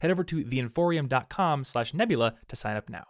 Head over to theinforium.com slash nebula to sign up now.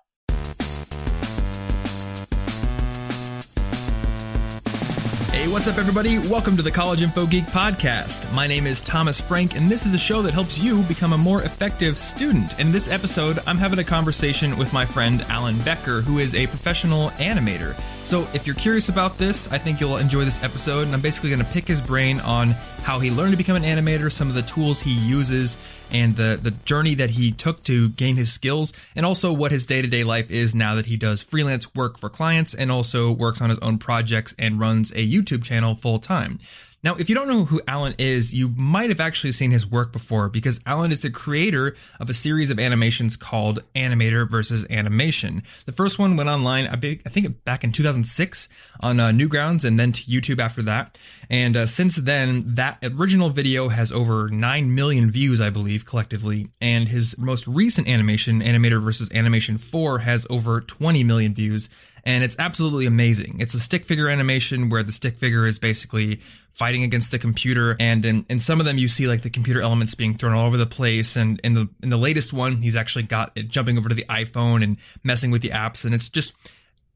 Hey, what's up, everybody? Welcome to the College Info Geek Podcast. My name is Thomas Frank, and this is a show that helps you become a more effective student. In this episode, I'm having a conversation with my friend Alan Becker, who is a professional animator. So, if you're curious about this, I think you'll enjoy this episode, and I'm basically going to pick his brain on how he learned to become an animator, some of the tools he uses, and the, the journey that he took to gain his skills, and also what his day to day life is now that he does freelance work for clients and also works on his own projects and runs a YouTube channel full time. Now, if you don't know who Alan is, you might have actually seen his work before because Alan is the creator of a series of animations called Animator versus Animation. The first one went online, I think back in 2006 on uh, Newgrounds and then to YouTube after that. And uh, since then, that original video has over 9 million views, I believe, collectively. And his most recent animation, Animator versus Animation 4, has over 20 million views and it's absolutely amazing. It's a stick figure animation where the stick figure is basically fighting against the computer, and in, in some of them you see like the computer elements being thrown all over the place. And in the in the latest one, he's actually got it jumping over to the iPhone and messing with the apps, and it's just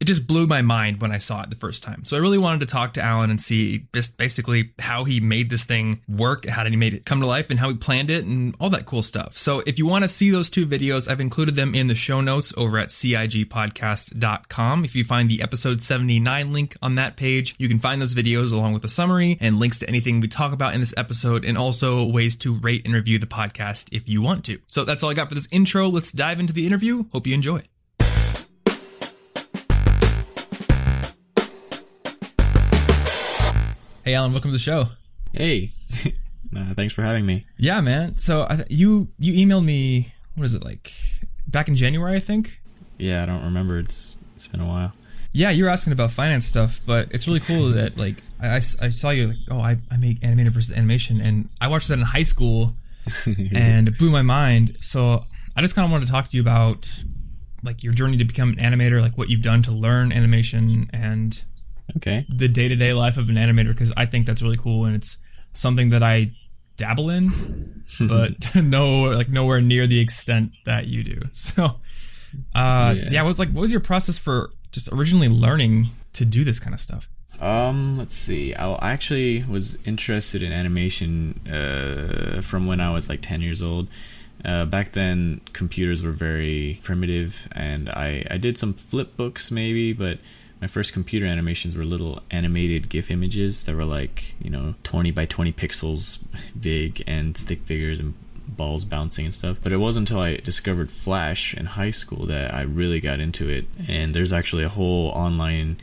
it just blew my mind when I saw it the first time. So I really wanted to talk to Alan and see just basically how he made this thing work, how did he made it come to life, and how he planned it, and all that cool stuff. So if you want to see those two videos, I've included them in the show notes over at cigpodcast.com. If you find the episode 79 link on that page, you can find those videos along with the summary and links to anything we talk about in this episode, and also ways to rate and review the podcast if you want to. So that's all I got for this intro. Let's dive into the interview. Hope you enjoy. Hey, Alan, welcome to the show. Hey, uh, thanks for having me. Yeah, man. So th- you you emailed me. What is it like? Back in January, I think. Yeah, I don't remember. It's it's been a while. Yeah, you were asking about finance stuff, but it's really cool that like I, I, I saw you like oh I, I make animated versus animation, and I watched that in high school, and it blew my mind. So I just kind of wanted to talk to you about like your journey to become an animator, like what you've done to learn animation, and okay. the day-to-day life of an animator because i think that's really cool and it's something that i dabble in but no like nowhere near the extent that you do. So uh yeah. yeah was like what was your process for just originally learning to do this kind of stuff? Um let's see. I actually was interested in animation uh from when i was like 10 years old. Uh, back then computers were very primitive and I, I did some flip books maybe but my first computer animations were little animated GIF images that were like, you know, 20 by 20 pixels big and stick figures and balls bouncing and stuff. But it wasn't until I discovered Flash in high school that I really got into it. And there's actually a whole online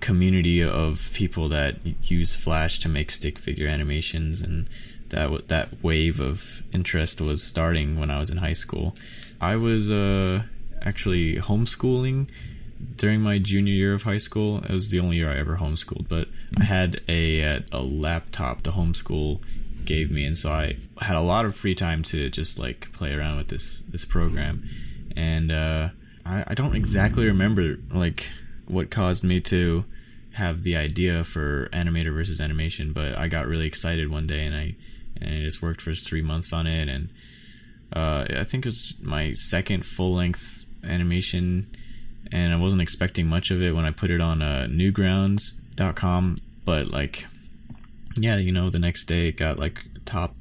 community of people that use Flash to make stick figure animations and that that wave of interest was starting when I was in high school. I was uh, actually homeschooling during my junior year of high school. It was the only year I ever homeschooled, but I had a a laptop the homeschool gave me, and so I had a lot of free time to just like play around with this this program. And uh, I, I don't exactly remember like what caused me to have the idea for animator versus animation, but I got really excited one day, and I and I just worked for three months on it, and uh, I think it was my second full length animation and I wasn't expecting much of it when I put it on uh, newgrounds.com. But like, yeah, you know, the next day it got like top.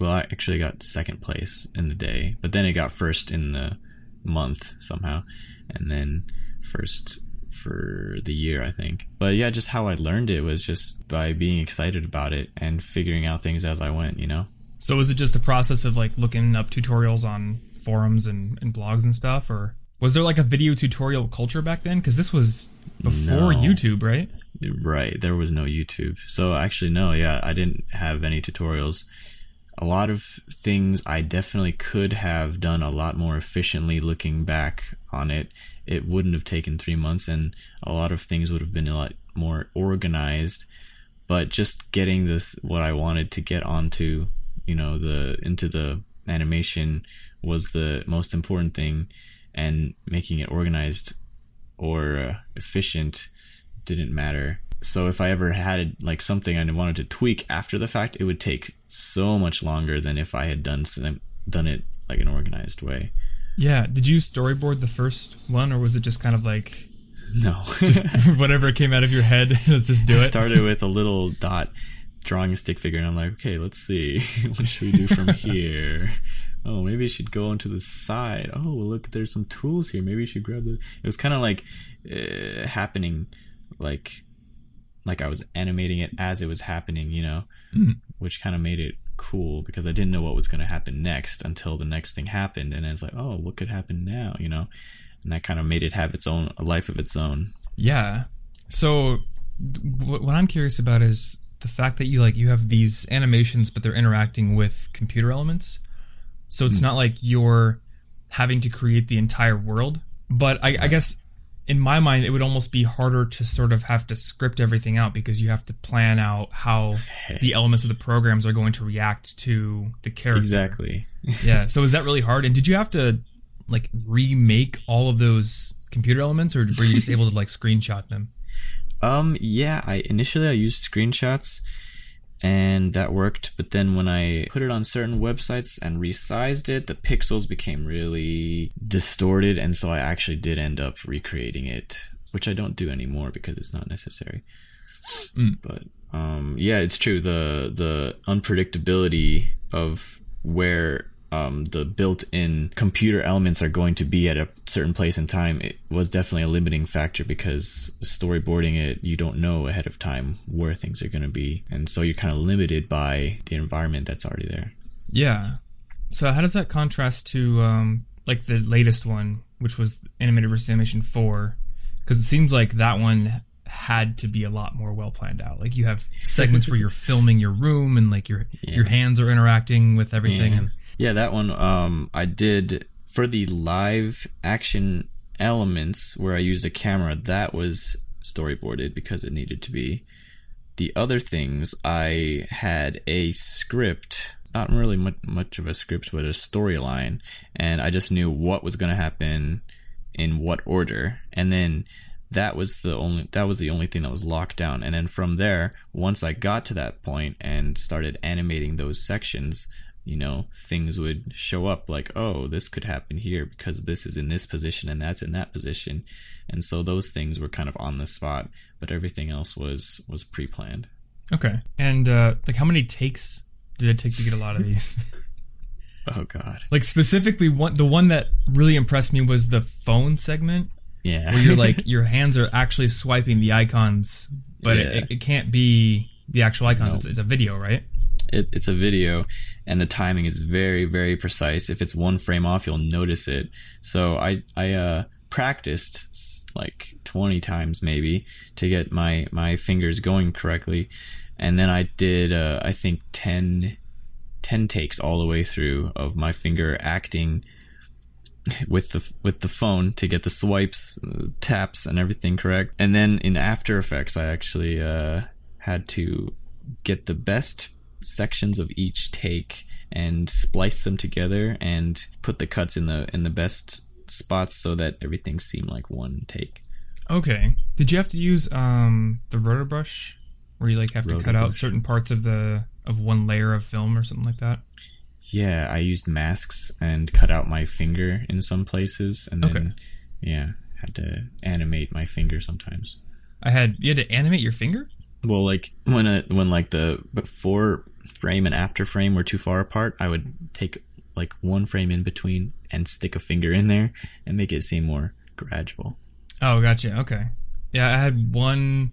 Well, I actually got second place in the day, but then it got first in the month somehow, and then first for the year, I think. But yeah, just how I learned it was just by being excited about it and figuring out things as I went, you know? So was it just a process of like looking up tutorials on forums and, and blogs and stuff, or? Was there like a video tutorial culture back then? Because this was before no. YouTube, right? Right. There was no YouTube. So actually, no. Yeah, I didn't have any tutorials. a lot of things I definitely could have done a lot more efficiently looking back on it. It wouldn't have taken three months, and a lot of things would have been a lot more organized. But just getting this, what I wanted to get onto, you know, the into the animation was the most important thing, and making it organized or uh, efficient didn't matter so if I ever had like something I wanted to tweak after the fact, it would take so much longer than if I had done done it like an organized way. Yeah. Did you storyboard the first one, or was it just kind of like no, just whatever came out of your head? Let's just do I it. Started with a little dot drawing a stick figure, and I'm like, okay, let's see, what should we do from here? Oh, maybe I should go onto the side. Oh, look, there's some tools here. Maybe you should grab the. It was kind of like uh, happening, like like I was animating it as it was happening, you know, mm. which kind of made it cool because I didn't know what was going to happen next until the next thing happened, and it's like, oh, what could happen now, you know, and that kind of made it have its own a life of its own. Yeah. So what I'm curious about is the fact that you like you have these animations, but they're interacting with computer elements. So it's mm. not like you're having to create the entire world. But I, I guess in my mind, it would almost be harder to sort of have to script everything out because you have to plan out how the elements of the programs are going to react to the character. Exactly. yeah. So is that really hard? And did you have to like remake all of those computer elements, or were you just able to like screenshot them? Um. Yeah. I initially I used screenshots and that worked. But then when I put it on certain websites and resized it, the pixels became really distorted, and so I actually did end up recreating it, which I don't do anymore because it's not necessary. Mm. But um, yeah, it's true. The the unpredictability of where um, the built-in computer elements are going to be at a certain place in time it was definitely a limiting factor because storyboarding it you don't know ahead of time where things are going to be and so you're kind of limited by the environment that's already there yeah so how does that contrast to um, like the latest one which was animated versus animation 4 because it seems like that one had to be a lot more well planned out. Like you have segments where you're filming your room and like your yeah. your hands are interacting with everything yeah. and yeah, that one um, I did for the live action elements where I used a camera. That was storyboarded because it needed to be. The other things I had a script, not really much, much of a script, but a storyline, and I just knew what was going to happen in what order, and then that was the only that was the only thing that was locked down and then from there once i got to that point and started animating those sections you know, things would show up like, oh, this could happen here because this is in this position and that's in that position. And so those things were kind of on the spot, but everything else was was pre-planned. Okay. And uh like how many takes did it take to get a lot of these? oh god. Like specifically one the one that really impressed me was the phone segment. Yeah. Where you're like your hands are actually swiping the icons, but yeah. it, it, can't be the actual icons. It's, it's a video, right? It, it's a video and the timing is very very precise. If it's one frame off you'll notice it. So i i uh practiced like 20 times maybe to get my my fingers going correctly. And then i did uh, i think 10 10 takes all the way through of my finger acting with the with the phone to get the swipes taps and everything correct. And then in after effects i actually uh, had to get the best sections of each take and splice them together and put the cuts in the in the best spots so that everything seemed like one take. Okay. Did you have to use um the Roto Brush where you like have to cut out certain parts of the of one layer of film or something like that? Yeah, I used masks and cut out my finger in some places and then okay. yeah, had to animate my finger sometimes. I had you had to animate your finger? Well, like when a when like the before frame and after frame were too far apart, I would take like one frame in between and stick a finger in there and make it seem more gradual. Oh, gotcha. Okay. Yeah, I had one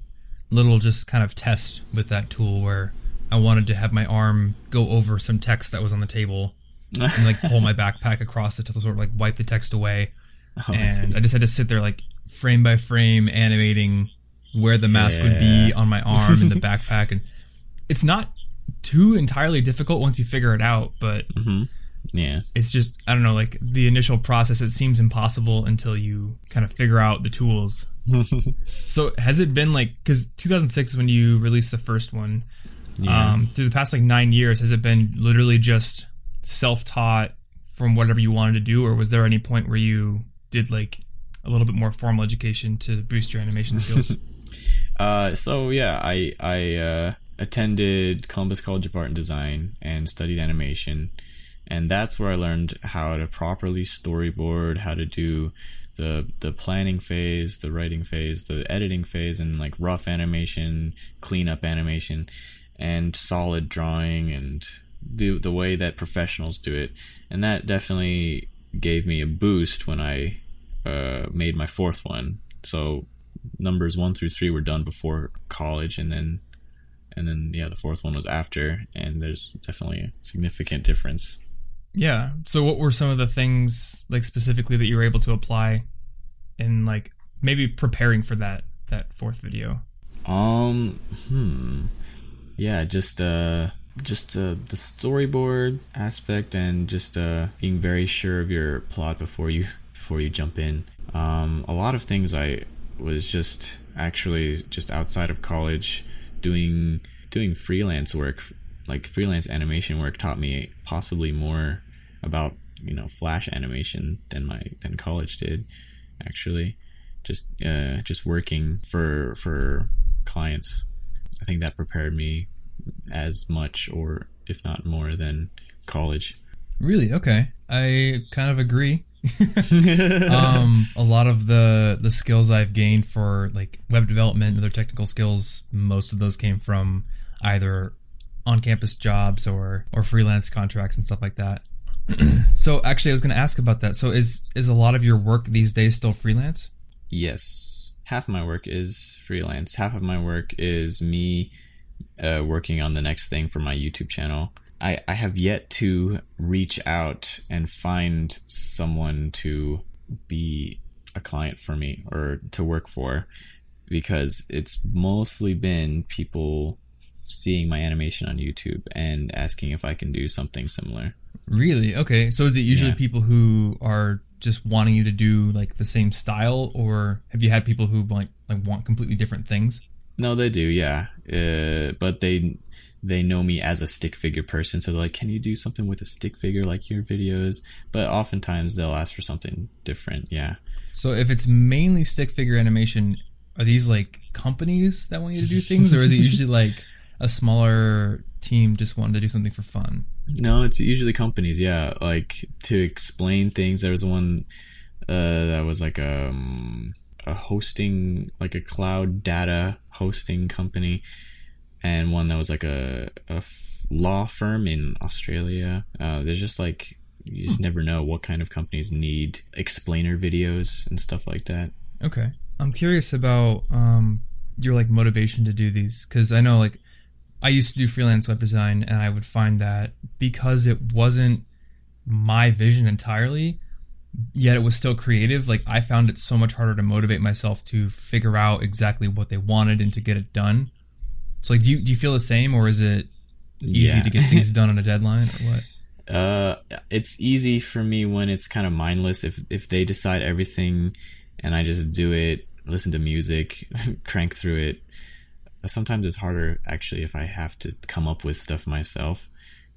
little just kind of test with that tool where I wanted to have my arm go over some text that was on the table and like pull my backpack across it to sort of like wipe the text away. Oh, and I, I, just had to sit there like frame by frame animating where the mask yeah. would be on my arm in the backpack and it's not too entirely difficult once you figure it out, but hmm Yeah. it's just I don't know, like the initial process it seems impossible until you kind of figure out the tools. So has it been like cuz 2006 when you released the first one. Yeah. Um through the past like 9 years has it been literally just self-taught from whatever you wanted to do or was there any point where you did like a little bit more formal education to boost your animation skills? Uh, so yeah, I I uh, attended Columbus College of Art and Design and studied animation, and that's where I learned how to properly storyboard, how to do the the planning phase, the writing phase, the editing phase, and like rough animation, cleanup animation, and solid drawing, and the the way that professionals do it, and that definitely gave me a boost when I uh, made my fourth one. So numbers one through three were done before college, and then and then yeah, the fourth one was after, and there's definitely a significant difference. Yeah. So what were some of the things like specifically that you were able to apply in like maybe preparing for that that fourth video? Um, hmm, yeah, just uh, just uh, the storyboard aspect, and just uh, being very sure of your plot before you before you jump in. Um, a lot of things I was just actually just outside of college doing doing freelance work like freelance animation work taught me possibly more about you know flash animation than my than college did actually just uh just working for for clients i think that prepared me as much or if not more than college Really? Okay. I kind of agree. um, a lot of the the skills I've gained for like web development and other technical skills, most of those came from either on campus jobs or or freelance contracts and stuff like that. so actually, I was going to ask about that. So is is a lot of your work these days still freelance? Yes. Half of my work is freelance. Half of my work is me uh, working on the next thing for my YouTube channel. I, I have yet to reach out and find someone to be a client for me or to work for because it's mostly been people seeing my animation on YouTube and asking if I can do something similar. Really? Okay. So is it usually Yeah. people who are just wanting you to do like the same style, or have you had people who like like want completely different things? No, they do, yeah. Uh, but they they know me as a stick figure person, so they're like, "Can you do something with a stick figure like your videos?" But oftentimes they'll ask for something different. Yeah. So if it's mainly stick figure animation, are these like companies that want you to do things, or is it usually like a smaller team just wanting to do something for fun? No, it's usually companies. Yeah, like to explain things. There was one uh, that was like um, a hosting, like a cloud data hosting company, and one that was like a, a f- law firm in Australia. Uh, there's just like you just never know what kind of companies need explainer videos and stuff like that. Okay. I'm curious about um, your like motivation to do these because I know like I used to do freelance web design and I would find that because it wasn't my vision entirely, yet it was still creative. Like I found it so much harder to motivate myself to figure out exactly what they wanted and to get it done. So like, do you do you feel the same or is it easy Yeah. to get things done on a deadline or what? Uh, it's easy for me when it's kind of mindless. If if they decide everything, and I just do it, listen to music, crank through it. Sometimes it's harder actually if I have to come up with stuff myself,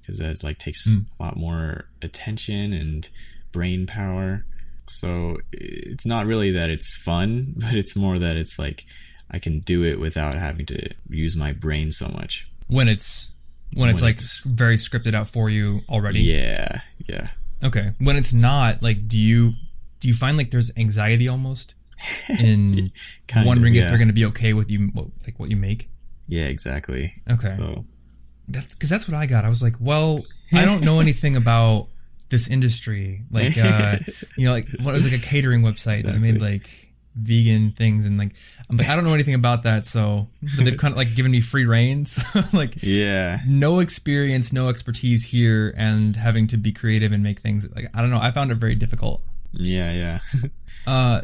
because that like takes Mm. a lot more attention and brain power. So it's not really that it's fun, but it's more that it's like I can do it without having to use my brain so much. When it's when it's like it's- very scripted out for you already. Yeah, yeah. Okay. When it's not, like, do you do you find like there's anxiety almost in Kind of, wondering if they're going to be okay with you, what, like what you make? Yeah, exactly. Okay. So That's because that's what I got. I was like, well, I don't know anything about this industry. Like, uh, you know, like what was like a catering website that I made like vegan things, and like I'm like I don't know anything about that. So but they've kind of like given me free reins, like. yeah, No experience, no expertise here, and having to be creative and make things like I don't know. I found it very difficult. yeah, yeah. Uh,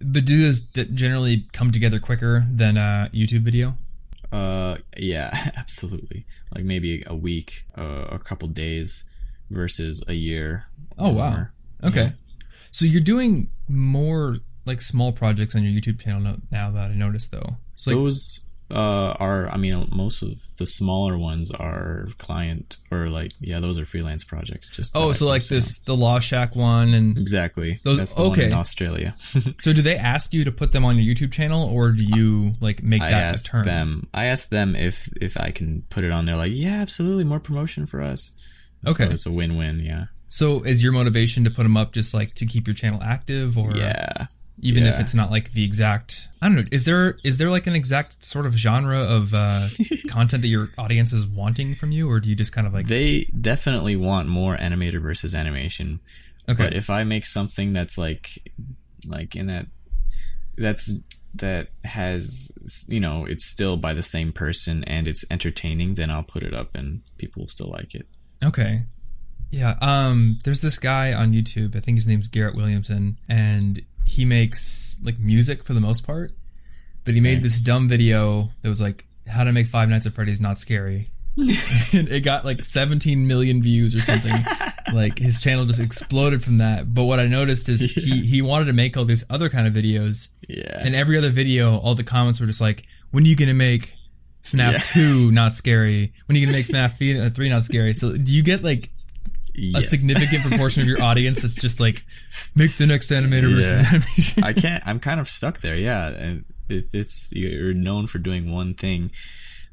but do those d- generally come together quicker than a YouTube video? Uh, yeah, absolutely. Like maybe a week, uh, a couple days, versus a year. Oh wow. more. Okay. Yeah. So you're doing more like small projects on your YouTube channel no- now that I noticed though. So like, Those uh, are, I mean, most of the smaller ones are client or like, yeah, those are freelance projects. Just oh, so like this the Law Shack one and Exactly. Those- That's the one okay. in Australia. so do they ask you to put them on your YouTube channel or do you like make I that a term? them. I asked them if if I can put it on there. Like, yeah, absolutely, more promotion for us. Okay. so it's a win-win. Yeah, So is your motivation to put them up just like to keep your channel active or yeah. Even if it's not like the exact I don't know, is there is there like an exact sort of genre of uh content that your audience is wanting from you or do you just kind of like They definitely want more animator versus animation. Okay. But if I make something that's like, like in that, that's that has you know it's still by the same person and it's entertaining, then I'll put it up and people will still like it. Okay. Yeah. Um. There's this guy on YouTube. I think his name's Garrett Williamson, and he makes like music for the most part. But he made this dumb video that was like how to make Five Nights at Freddy's not scary. and it got like 17 million views or something. like his channel just exploded from that. But what I noticed is he he wanted to make all these other kind of videos, Yeah. and every other video, all the comments were just like, "When are you gonna make FNAF Yeah. two not scary? When are you gonna make FNAF uh, three not scary?" So do you get like a significant proportion of your audience that's just like, make the next animator versus animation? I can't. I'm kind of stuck there. Yeah, and if it's you're known for doing one thing,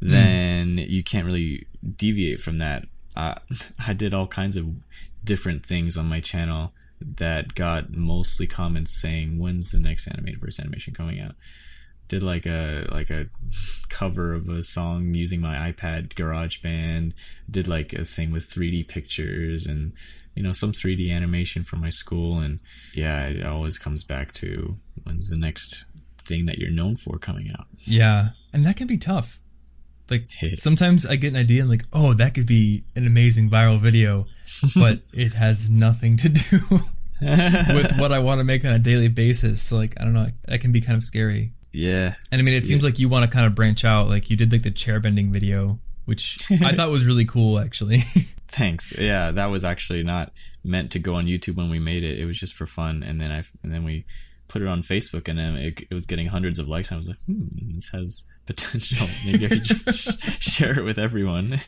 then you can't really deviate from that. Uh, I did all kinds of different things on my channel that got mostly comments saying, "When's the next animated versus animation coming out?" Did like a like a cover of a song using my iPad GarageBand. Did like a thing with 3D pictures and you know some 3D animation for my school and yeah it always comes back to when's the next thing that you're known for coming out yeah, and that can be tough. Like Hit. sometimes I get an idea and like, oh, that could be an amazing viral video, but it has nothing to do with what I want to make on a daily basis. So like, I don't know, that can be kind of scary. Yeah And I mean, it seems like you want to kind of branch out. Like you did like the chair bending video, which I thought was really cool, actually. thanks yeah that was actually not meant to go on youtube when we made it it was just for fun and then i and then we put it on facebook and then it, it was getting hundreds of likes i was like hmm this has potential maybe i could just sh- share it with everyone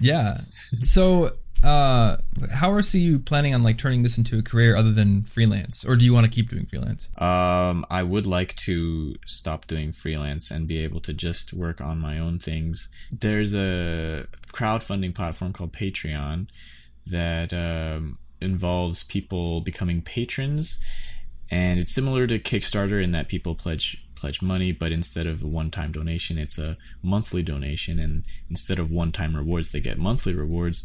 yeah. So, uh, how are you planning on like turning this into a career other than freelance, or do you want to keep doing freelance? Um, I would like to stop doing freelance and be able to just work on my own things. There's a crowdfunding platform called Patreon that um, involves people becoming patrons, and it's similar to Kickstarter in that people pledge pledge money, but instead of a one-time donation, it's a monthly donation, and instead of one-time rewards, they get monthly rewards,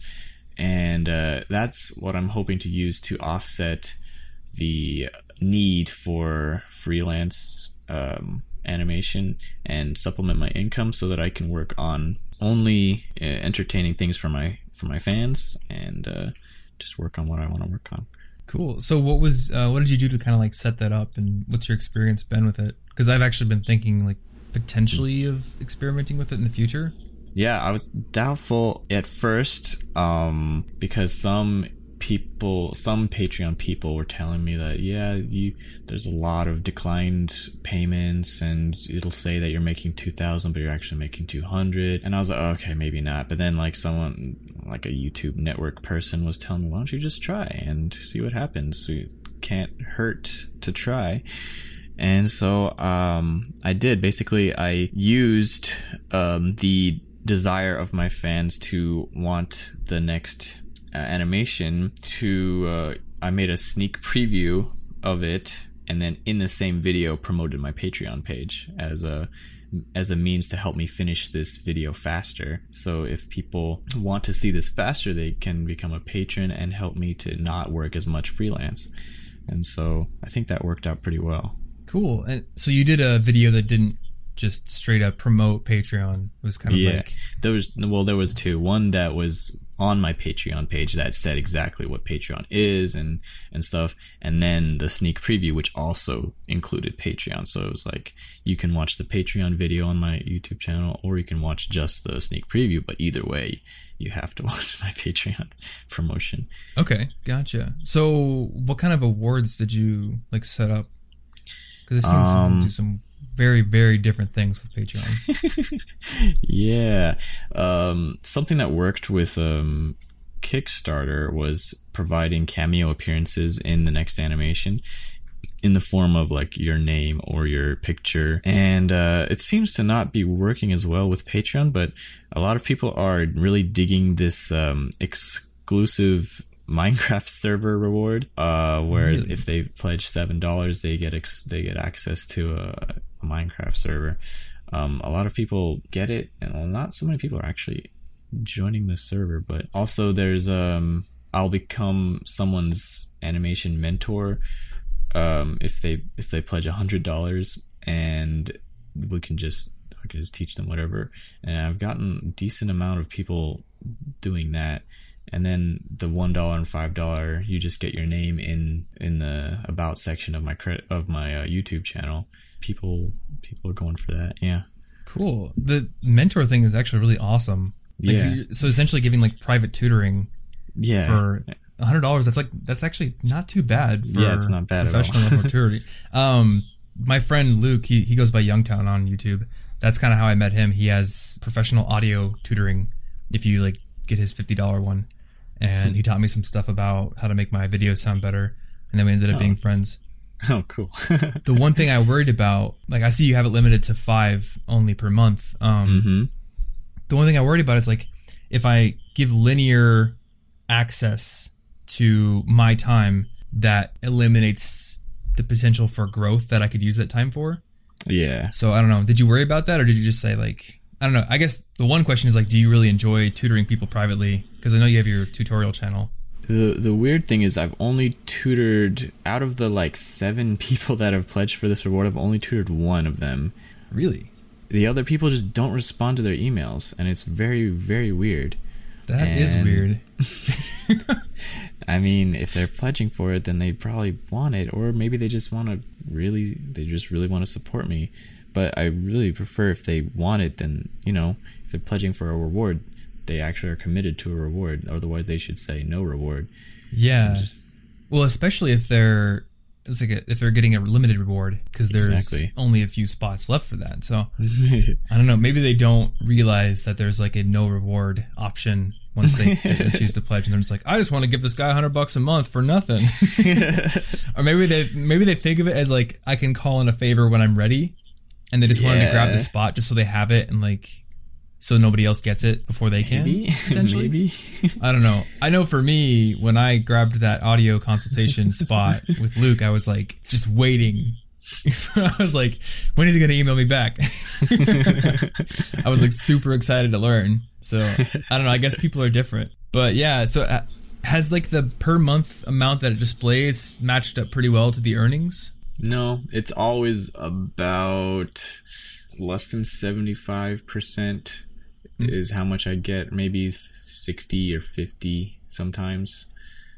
and uh, that's what I'm hoping to use to offset the need for freelance um, animation and supplement my income so that I can work on only uh, entertaining things for my for my fans and uh, just work on what I want to work on. Cool. So, what was uh, what did you do to kind of like set that up, and what's your experience been with it? Because I've actually been thinking like potentially of experimenting with it in the future. Yeah, I was doubtful at first um, because some people, some Patreon people were telling me that yeah, you there's a lot of declined payments and it'll say that you're making 2000 but you're actually making 200 and I was like okay, maybe not. But then like someone like a YouTube network person was telling me why don't you just try and see what happens. So it can't hurt to try. And so um, I did. Basically, I used um, the desire of my fans to want the next uh, animation to. Uh, I made a sneak preview of it, and then in the same video promoted my Patreon page as a as a means to help me finish this video faster. So if people want to see this faster, they can become a patron and help me to not work as much freelance. And so I think that worked out pretty well. Cool. And so you did a video that didn't just straight up promote Patreon. It was kind of yeah like there was well there was two one that was on my Patreon page that said exactly what Patreon is and and stuff, and then the sneak preview, which also included Patreon. So it was like you can watch the Patreon video on my YouTube channel, or you can watch just the sneak preview. But either way, you have to watch my Patreon promotion. Okay, gotcha. So, what kind of awards did you like set up? Because I've seen some Um, do some very very different things with Patreon. yeah. Um, something that worked with um, Kickstarter was providing cameo appearances in the next animation in the form of like your name or your picture. And uh, it seems to not be working as well with Patreon, but a lot of people are really digging this um, exclusive Minecraft server reward, uh, where Really? if they pledge seven dollars, they get ex- they get access to a, a Minecraft server. Um, a lot of people get it, and well, not so many people are actually joining the server. But also, there's um, I'll become someone's animation mentor um, if they if they pledge a hundred dollars, and we can just I can just teach them whatever. And I've gotten a decent amount of people doing that. And then the one dollar and five dollar, you just get your name in in the about section of my credit of my uh, YouTube channel. People people are going for that. Yeah. Cool. The mentor thing is actually really awesome. Like, so, Yeah. you're- so essentially, giving like private tutoring Yeah. for a hundred dollars. That's like that's actually not too bad. For Yeah, it's not bad at all. professional tutoring. Um, my friend Luke, he he goes by Youngtown on YouTube. That's kind of how I met him. He has professional audio tutoring. If you like get his fifty dollar one, and he taught me some stuff about how to make my videos sound better. And then we ended up Oh. being friends. oh, cool. The one thing I worried about, like I see you have it limited to five only per month. Um, hmm the one thing I worried about is like if I give linear access to my time, that eliminates the potential for growth that I could use that time for. Yeah. So I don't know. Did you worry about that, or did you just say like I don't know? I guess the one question is like, do you really enjoy tutoring people privately? Because I know you have your tutorial channel. The the weird thing is I've only tutored out of the like seven people that have pledged for this reward, I've only tutored one of them. Really? The other people just don't respond to their emails, and it's very, very weird. That is And- weird. I mean, if they're pledging for it, then they probably want it, or maybe they just want to really, they just really want to support me. But I really prefer if they want it, then you know, if they're pledging for a reward, they actually are committed to a reward. Otherwise, they should say no reward. Yeah. Just- Well, especially if they're it's like a, if they're getting a limited reward because there's Exactly. only a few spots left for that. So I don't know. Maybe they don't realize that there's like a no reward option once they, they choose to pledge, and they're just like, I just want to give this guy hundred bucks a month for nothing. or maybe they maybe they think of it as like I can call in a favor when I'm ready, and they just wanted to grab the spot just so they have it and like so nobody else gets it before they can. Maybe, potentially. maybe. I don't know. I know for me, when I grabbed that audio consultation spot with Luke, I was like just waiting. I was like, when is he going to email me back? I was like super excited to learn. So I don't know. I guess people are different. But yeah, so has like the per month amount that it displays matched up pretty well to the earnings? No, it's always about less than 75% hmm. is how much I get, maybe 60 or 50 sometimes.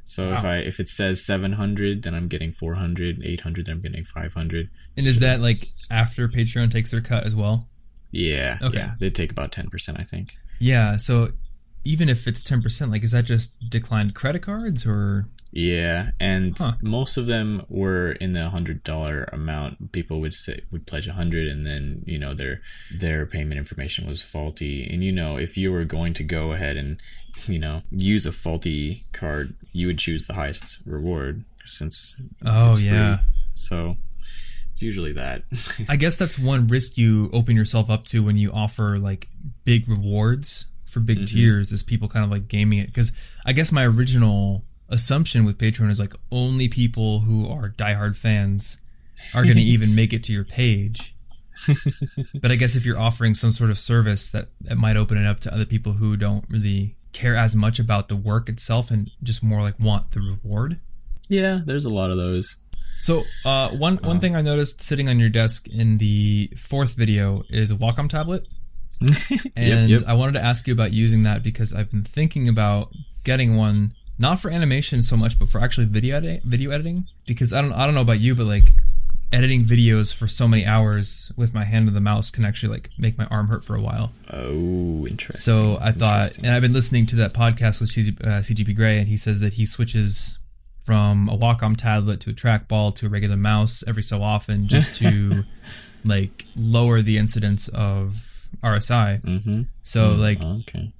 So if I if it says 700, then I'm getting 400, 800, then I'm getting 500. And is that like after Patreon takes their cut as well? Yeah. Okay. Yeah, they take about 10%, I think. Yeah. So even if it's 10%, like is that just declined credit cards or Yeah, and Huh. most of them were in the hundred dollar amount. People would say would pledge a hundred, and then you know their their payment information was faulty. And you know if you were going to go ahead and you know use a faulty card, you would choose the highest reward since Oh, it's free. yeah. So it's usually that. I guess that's one risk you open yourself up to when you offer like big rewards for big mm-hmm. tiers is people kind of like gaming it because I guess my original assumption with Patreon is like only people who are diehard fans are going to even make it to your page. but I guess if you're offering some sort of service that, that might open it up to other people who don't really care as much about the work itself and just more like want the reward. yeah, there's a lot of those. So uh, one one thing I noticed sitting on your desk in the fourth video is a Wacom tablet. and yep. I wanted to ask you about using that because I've been thinking about getting one, not for animation so much, but for actually video editing. Video editing, because I don't, I don't know about you, but like editing videos for so many hours with my hand on the mouse can actually like make my arm hurt for a while. Oh, interesting. So I thought, and I've been listening to that podcast with CG, uh, CGP Grey, and he says that he switches from a Wacom tablet to a trackball to a regular mouse every so often just to like lower the incidence of RSI. Mm-hmm. So like okay.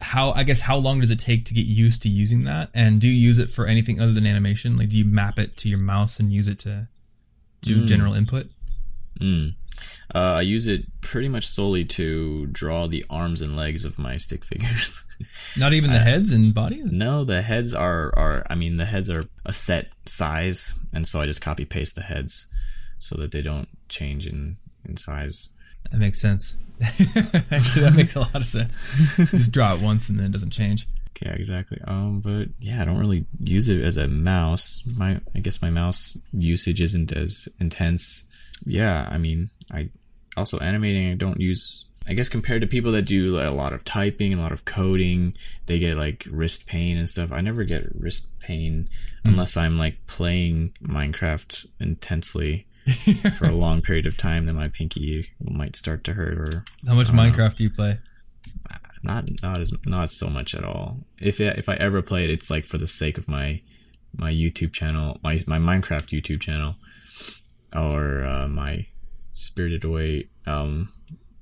How I guess how long does it take to get used to using that? And do you use it for anything other than animation? Like do you map it to your mouse and use it to do Mm. general input? Mm. Uh, I use it pretty much solely to draw the arms and legs of my stick figures. Not even the heads and bodies? no, the heads are are I mean the heads are a set size, and so I just copy paste the heads so that they don't change in in size. That makes sense. Actually, that makes a lot of sense. Just draw it once and then it doesn't change. Yeah, exactly. Um, but yeah, I don't really use it as a mouse. My, I guess my mouse usage isn't as intense. Yeah, I mean, I also animating. I don't use. I guess compared to people that do like, a lot of typing, a lot of coding, they get like wrist pain and stuff. I never get wrist pain unless I'm like playing Minecraft intensely for a long period of time. Then my pinky might start to hurt or How much don't know. Minecraft do you play? not not as not so much at all. If it, if I ever play it, it's like for the sake of my my YouTube channel, my my Minecraft YouTube channel, or uh, my Spirited Away um,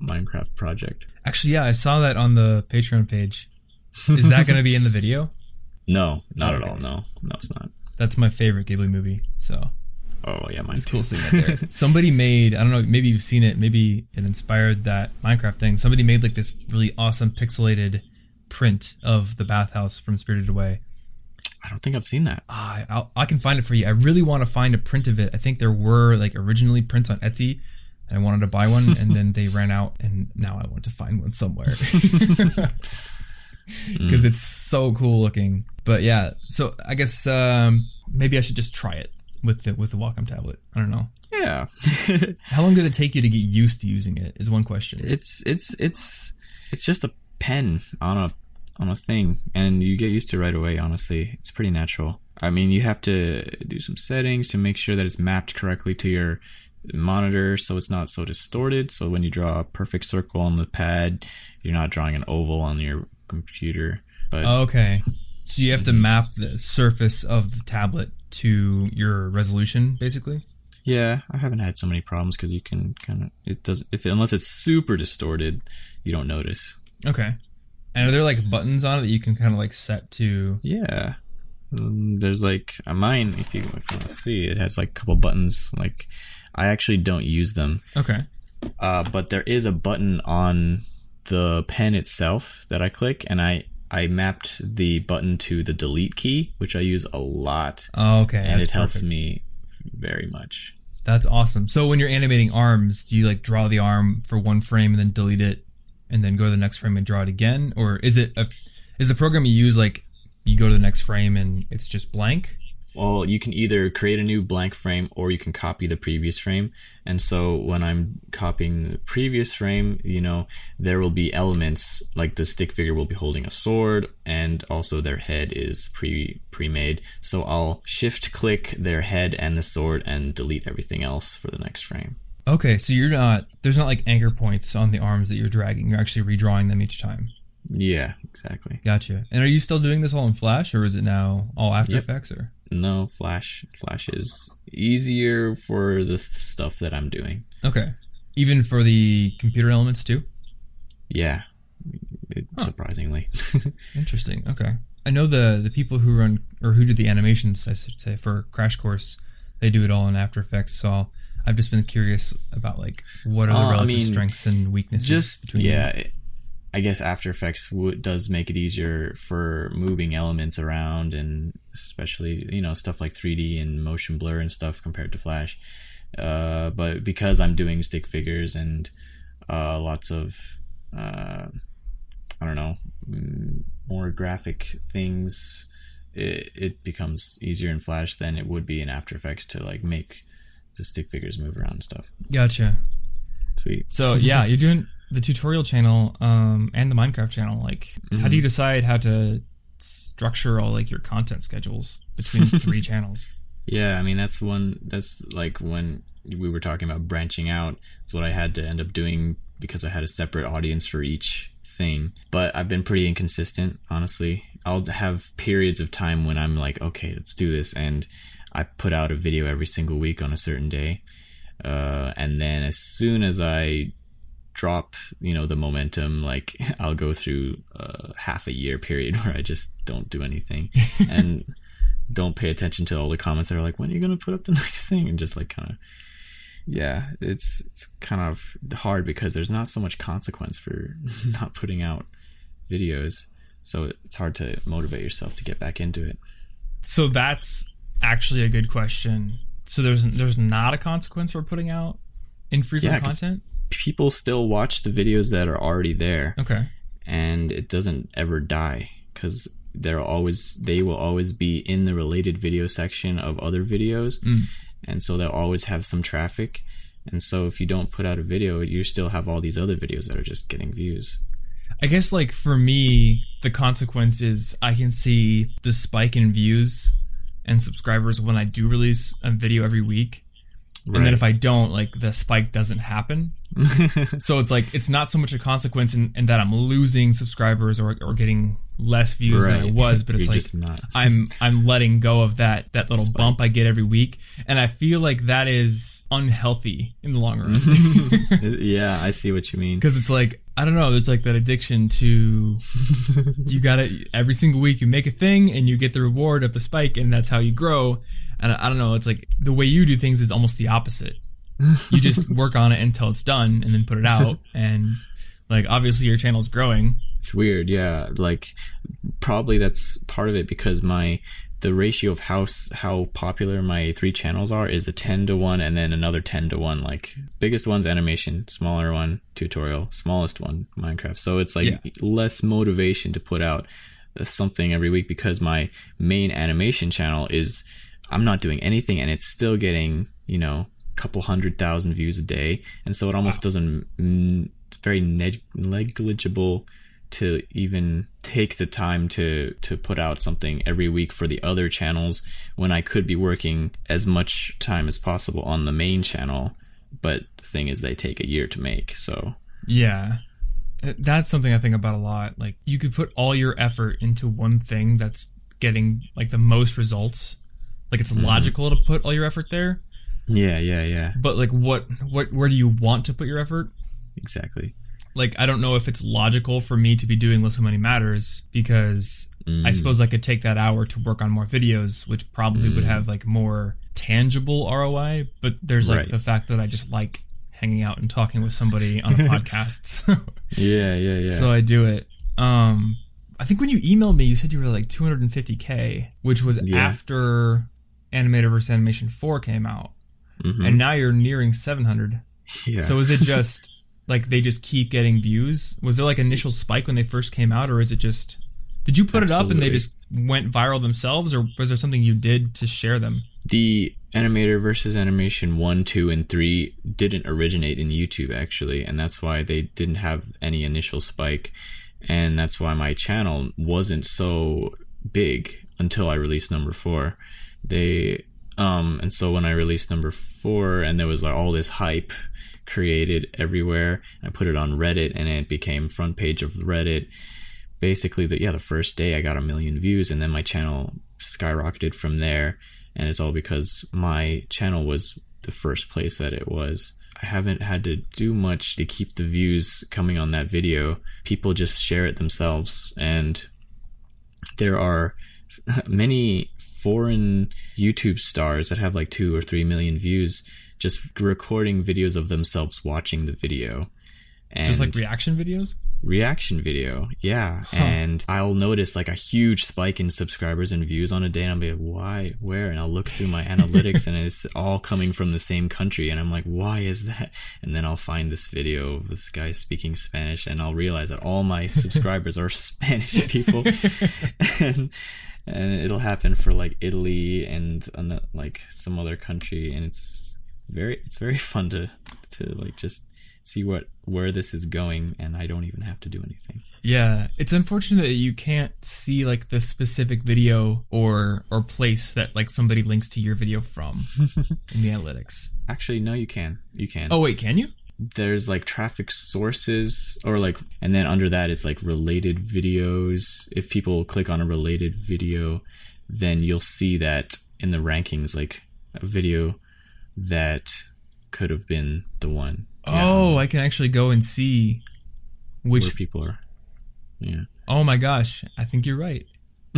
Minecraft project. Actually, yeah, I saw that on the Patreon page. Is that going to be in the video? No, not at Okay. all. No, no, it's not. That's my favorite Ghibli movie. So Oh yeah, mine's cool seeing that there. Somebody made, I don't know, maybe you've seen it, maybe it inspired that Minecraft thing. Somebody made like this really awesome pixelated print of the bathhouse from Spirited Away. I don't think I've seen that. Ah, I'll, I can find it for you. I really want to find a print of it. I think there were like originally prints on Etsy. And I wanted to buy one, and then they ran out, and now I want to find one somewhere because it's so cool looking. But yeah, so I guess um, maybe I should just try it with the with the Wacom tablet. I don't know. Yeah, How long did it take you to get used to using it? Is one question. it's it's it's it's just a pen on a on a thing and you get used to it right away honestly it's pretty natural i mean you have to do some settings to make sure that it's mapped correctly to your monitor so it's not so distorted so when you draw a perfect circle on the pad you're not drawing an oval on your computer but Okay, so you have to map the surface of the tablet to your resolution, basically. yeah i haven't had so many problems because you can kind of it does if unless it's super distorted you don't notice Okay. And are there like buttons on it that you can kind of like set to? Yeah. Um, there's like uh, mine. If you if you want to see, it has like a couple buttons. Like I actually don't use them, Okay. uh, but there is a button on the pen itself that I click, and I I mapped the button to the delete key, which I use a lot, Oh, okay. and that's it helps perfect. me very much. That's awesome. So when you're animating arms, do you like draw the arm for one frame and then delete it, and then go to the next frame and draw it again, or is it a, is the program you use like you go to the next frame and it's just blank? Well, you can either create a new blank frame or you can copy the previous frame. And so when I'm copying the previous frame, you know, there will be elements like the stick figure will be holding a sword and also their head is pre pre-made. So I'll shift click their head and the sword and delete everything else for the next frame. Okay, so you're not there's not like anchor points on the arms that you're dragging. You're actually redrawing them each time. Yeah, exactly. Gotcha. And are you still doing this all in Flash, or is it now all After Yep. Effects? Or No, Flash Flash is easier for the th- stuff that I'm doing. okay, even for the computer elements too. Yeah. It, Surprisingly. Interesting. Okay. I know the the people who run or who do the animations, I should say, for Crash Course, they do it all in After Effects. So I've just been curious about like what are the Uh, I relative mean, strengths and weaknesses just between yeah them. I guess after effects w- does make it easier for moving elements around and especially you know stuff like 3d and motion blur and stuff compared to flash. Uh, but because i'm doing stick figures and uh, lots of uh, i don't know mm, more graphic things it, it becomes easier in flash than it would be in after effects to like make the stick figures move around and stuff. Gotcha. sweet. So yeah, you're doing the tutorial channel um, and the Minecraft channel, like, mm-hmm. how do you mm-hmm. decide how to structure all like your content schedules between three channels? Yeah, I mean that's one. That's like when we were talking about branching out. It's what I had to end up doing because I had a separate audience for each thing. But I've been pretty inconsistent, honestly. I'll have periods of time when I'm like, okay, let's do this, and I put out a video every single week on a certain day. Uh, and then as soon as I drop, you know, the momentum, like I'll go through a half a year period where I just don't do anything and don't pay attention to all the comments that are like, when are you going to put up the next thing? And just like kind of, yeah, it's, it's kind of hard because there's not so much consequence for not putting out videos. So it's hard to motivate yourself to get back into it. So that's actually a good question. So there's there's not a consequence for putting out infrequent yeah, content. People still watch the videos that are already there. Okay. And it doesn't ever die because they're always they will always be in the related video section of other videos, mm. and so they'll always have some traffic. And so if you don't put out a video, you still have all these other videos that are just getting views. I guess like for me, the consequence is I can see the spike in views and subscribers when I do release a video every week. Right. And then if I don't, like the spike doesn't happen. so it's like it's not so much a consequence in, in that I'm losing subscribers or, or getting less views right. than it was, but it's like I'm I'm letting go of that that little Spike. bump I get every week, and I feel like that is unhealthy in the long run. yeah, I see what you mean. Because it's like I don't know, there's like that addiction to you got to every single week you make a thing and you get the reward of the spike, and that's how you grow. And I, I don't know, it's like the way you do things is almost the opposite. You just work on it until it's done, and then put it out, and like obviously your channel's growing it's weird, yeah. Like probably that's part of it because my the ratio of how how popular my three channels are is a 10 to 1 and then another 10 to 1 like biggest one's animation smaller one tutorial smallest one minecraft so it's like yeah. less motivation to put out uh, something every week because my main animation channel is i'm not doing anything and it's still getting you know a couple hundred thousand views a day and so it almost wow. doesn't it's very neg- negligible to even take the time to to put out something every week for the other channels when I could be working as much time as possible on the main channel. But the thing is, they take a year to make. So yeah, uh, that's something I think about a lot. Like you could put all your effort into one thing that's getting like the most results. Like it's mm-hmm. logical to put all your effort there. Yeah, yeah, yeah. But like, what, what, where do you want to put your effort? Exactly like I don't know if it's logical for me to be doing Listen Money Matters because mm. I suppose I could take that hour to work on more videos, which probably mm. would have like more tangible ROI. But there's like right. the fact that I just like hanging out and talking with somebody on a podcast. So, yeah, yeah, yeah. So I do it. Um, I think when you emailed me, you said you were like 250k, which was yeah. after Animator vs Animation 4 came out, mm-hmm. and now you're nearing 700. Yeah. So is it just like they just keep getting views? Was there like an initial spike when they first came out, or is it just did you put Absolutely. it up and they just went viral themselves, or was there something you did to share them? The animator versus animation one, two, and three didn't originate in YouTube actually, and that's why they didn't have any initial spike, and that's why my channel wasn't so big until I released number four. They um and so when I released number four and there was like all this hype created everywhere. I put it on Reddit and it became front page of Reddit. Basically, the yeah, the first day I got a million views, and then my channel skyrocketed from there. And it's all because my channel was the first place that it was. I haven't had to do much to keep the views coming on that video. People just share it themselves, and there are many foreign YouTube stars that have like two or three million views just recording videos of themselves watching the video. And just like reaction videos? Reaction video, yeah. Huh. And I'll notice like a huge spike in subscribers and views on a day, and I'll be like, why, where? And I'll look through my analytics, and it's all coming from the same country. And I'm like, why is that? And then I'll find this video of this guy speaking Spanish, and I'll realize that all my subscribers are Spanish people. and, and it'll happen for like Italy and like some other country, and it's very it's very fun to to like just see what where this is going, and I don't even have to do anything. Yeah, it's unfortunate that you can't see like the specific video or or place that like somebody links to your video from in the analytics. Actually, no, you can. You can. Oh wait, can you? there's like traffic sources or like and then under that it's like related videos if people click on a related video then you'll see that in the rankings like a video that could have been the one oh i can actually go and see which where people are yeah oh my gosh i think you're right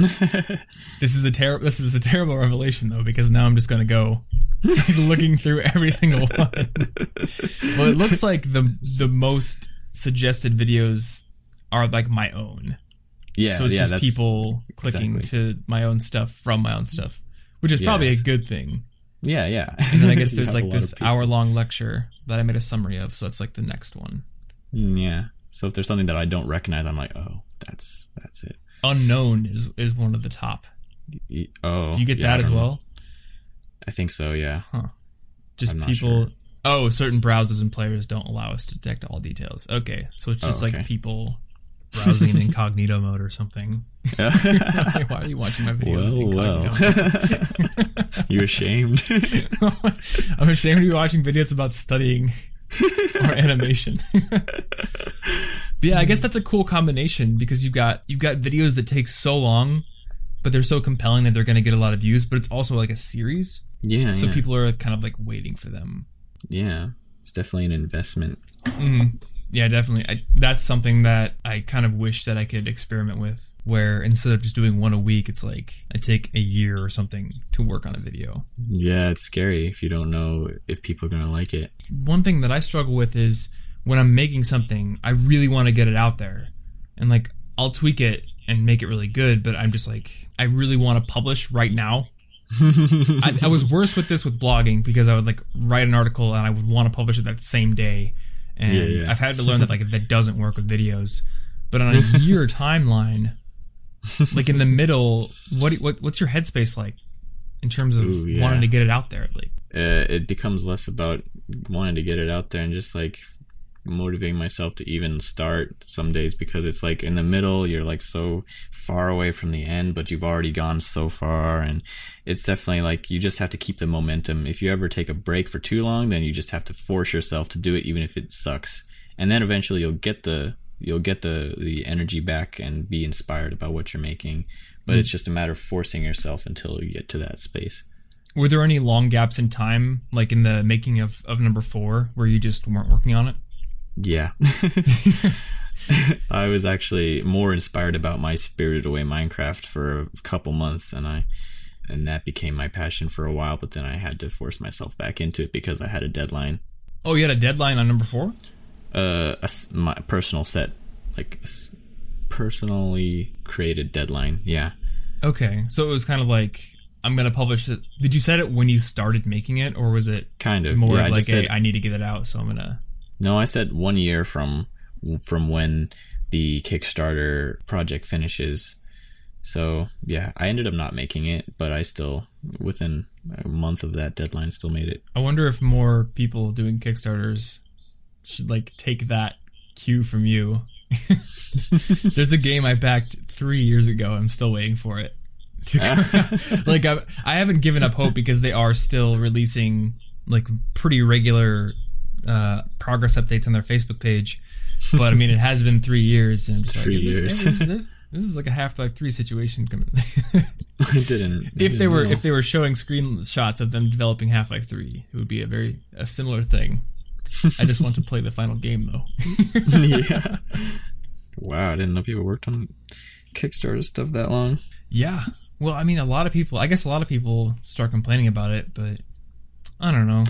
this is a terrible this is a terrible revelation though because now i'm just going to go looking through every single one. well, it looks like the the most suggested videos are like my own. Yeah, so it's yeah, just people clicking exactly. to my own stuff from my own stuff, which is probably Yes. a good thing. Yeah, yeah. And then I guess there's like this hour long lecture that I made a summary of, so that's like the next one. Mm, Yeah. So if there's something that I don't recognize, I'm like, oh, that's that's it. Unknown is is one of the top. Y- Oh, Do you get yeah, that as don't know. well? I think so. Yeah. Just I'm not people. sure. Oh, certain browsers and players don't allow us to detect all details. Okay, so it's just Oh, like people browsing in incognito mode or something. Why are you watching my videos in well, incognito? well. you ashamed? I'm ashamed to be watching videos about studying or animation. but yeah, I guess that's a cool combination because you've got you've got videos that take so long, but they're so compelling that they're going to get a lot of views. But it's also like a series, yeah. so yeah. people are kind of like waiting for them. Yeah. It's definitely an investment. Mm, yeah, definitely. I, that's something that I kind of wish that I could experiment with. Where instead of just doing one a week, it's like I take a year or something to work on a video. Yeah, it's scary if you don't know if people are gonna like it. one thing that I struggle with is when I'm making something, I really want to get it out there. And like I'll tweak it and make it really good, but I'm just like I really want to publish right now. I, I was worse with this with blogging because I would like write an article and I would want to publish it that same day. And Yeah, yeah. I've had to learn that like that doesn't work with videos. But on a year timeline, like in the middle, what what what's your headspace like in terms of Ooh, yeah. wanting to get it out there? Like uh, it becomes less about wanting to get it out there and just like motivating myself to even start some days because it's like in the middle you're like so far away from the end but you've already gone so far and it's definitely like you just have to keep the momentum. If you ever take a break for too long then you just have to force yourself to do it even if it sucks. And then eventually you'll get the you'll get the the energy back and be inspired about what you're making. But it's mm. just a matter of forcing yourself until you get to that space. Were there any long gaps in time, like in the making of, of number four, where you just weren't working on it? Yeah. I was actually more inspired about my Spirited Away Minecraft for a couple months and I and that became my passion for a while, but then I had to force myself back into it because I had a deadline. Oh, you had a deadline on number four? Uh a my personal set like personally created deadline. Yeah. Okay, so it was kind of like I'm gonna publish it. Did you set it when you started making it, or was it Kind of. more yeah, I like said, a I need to get it out, so I'm gonna? No, I said 1 year from from when the Kickstarter project finishes. So yeah, I ended up not making it, but I still within a month of that deadline still made it. I wonder if more people doing Kickstarters should like take that cue from you. There's a game I backed three years ago. I'm still waiting for it. like I, I haven't given up hope because they are still releasing like pretty regular uh, progress updates on their Facebook page. But I mean, it has been three years, and I'm just Three like, is years. This, is this, this is like a Half Life Three situation. coming. I didn't. If they didn't were know. if they were showing screenshots of them developing Half Life Three, it would be a very a similar thing. I just want to play the final game though. yeah. Wow, I didn't know people worked on Kickstarter stuff that long. yeah. Well, I mean, a lot of people. I guess a lot of people start complaining about it, but I don't know.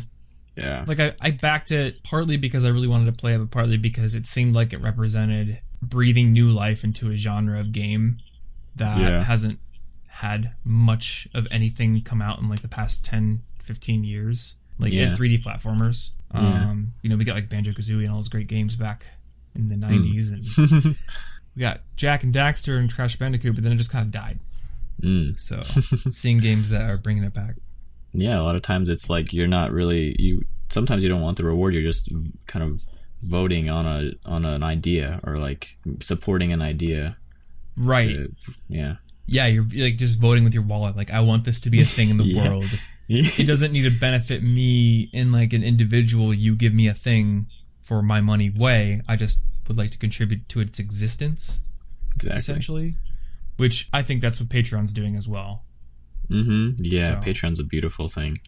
Yeah. Like I, I backed it partly because I really wanted to play it, but partly because it seemed like it represented breathing new life into a genre of game that Yeah. hasn't had much of anything come out in like the past 10, 15 years. Like Yeah. in 3D platformers. Um, you know, we got like Banjo Kazooie and all those great games back in the Hmm. 90s. And we got Jak and Daxter and Crash Bandicoot, but then it just kind of died. Mm. So seeing games that are bringing it back. Yeah, a lot of times it's like you're not really you. Sometimes you don't want the reward. You're just kind of voting on a on an idea or like supporting an idea. Right. to- yeah. yeah, you're like just voting with your wallet. Like, I want this to be a thing in the Yeah. world. It doesn't need to benefit me in like an individual. You give me a thing for my money way. I just would like to contribute to its existence, exactly. essentially. Which I think that's what Patreon's doing as well. Mm-hmm. Yeah, So- Patreon's a beautiful thing.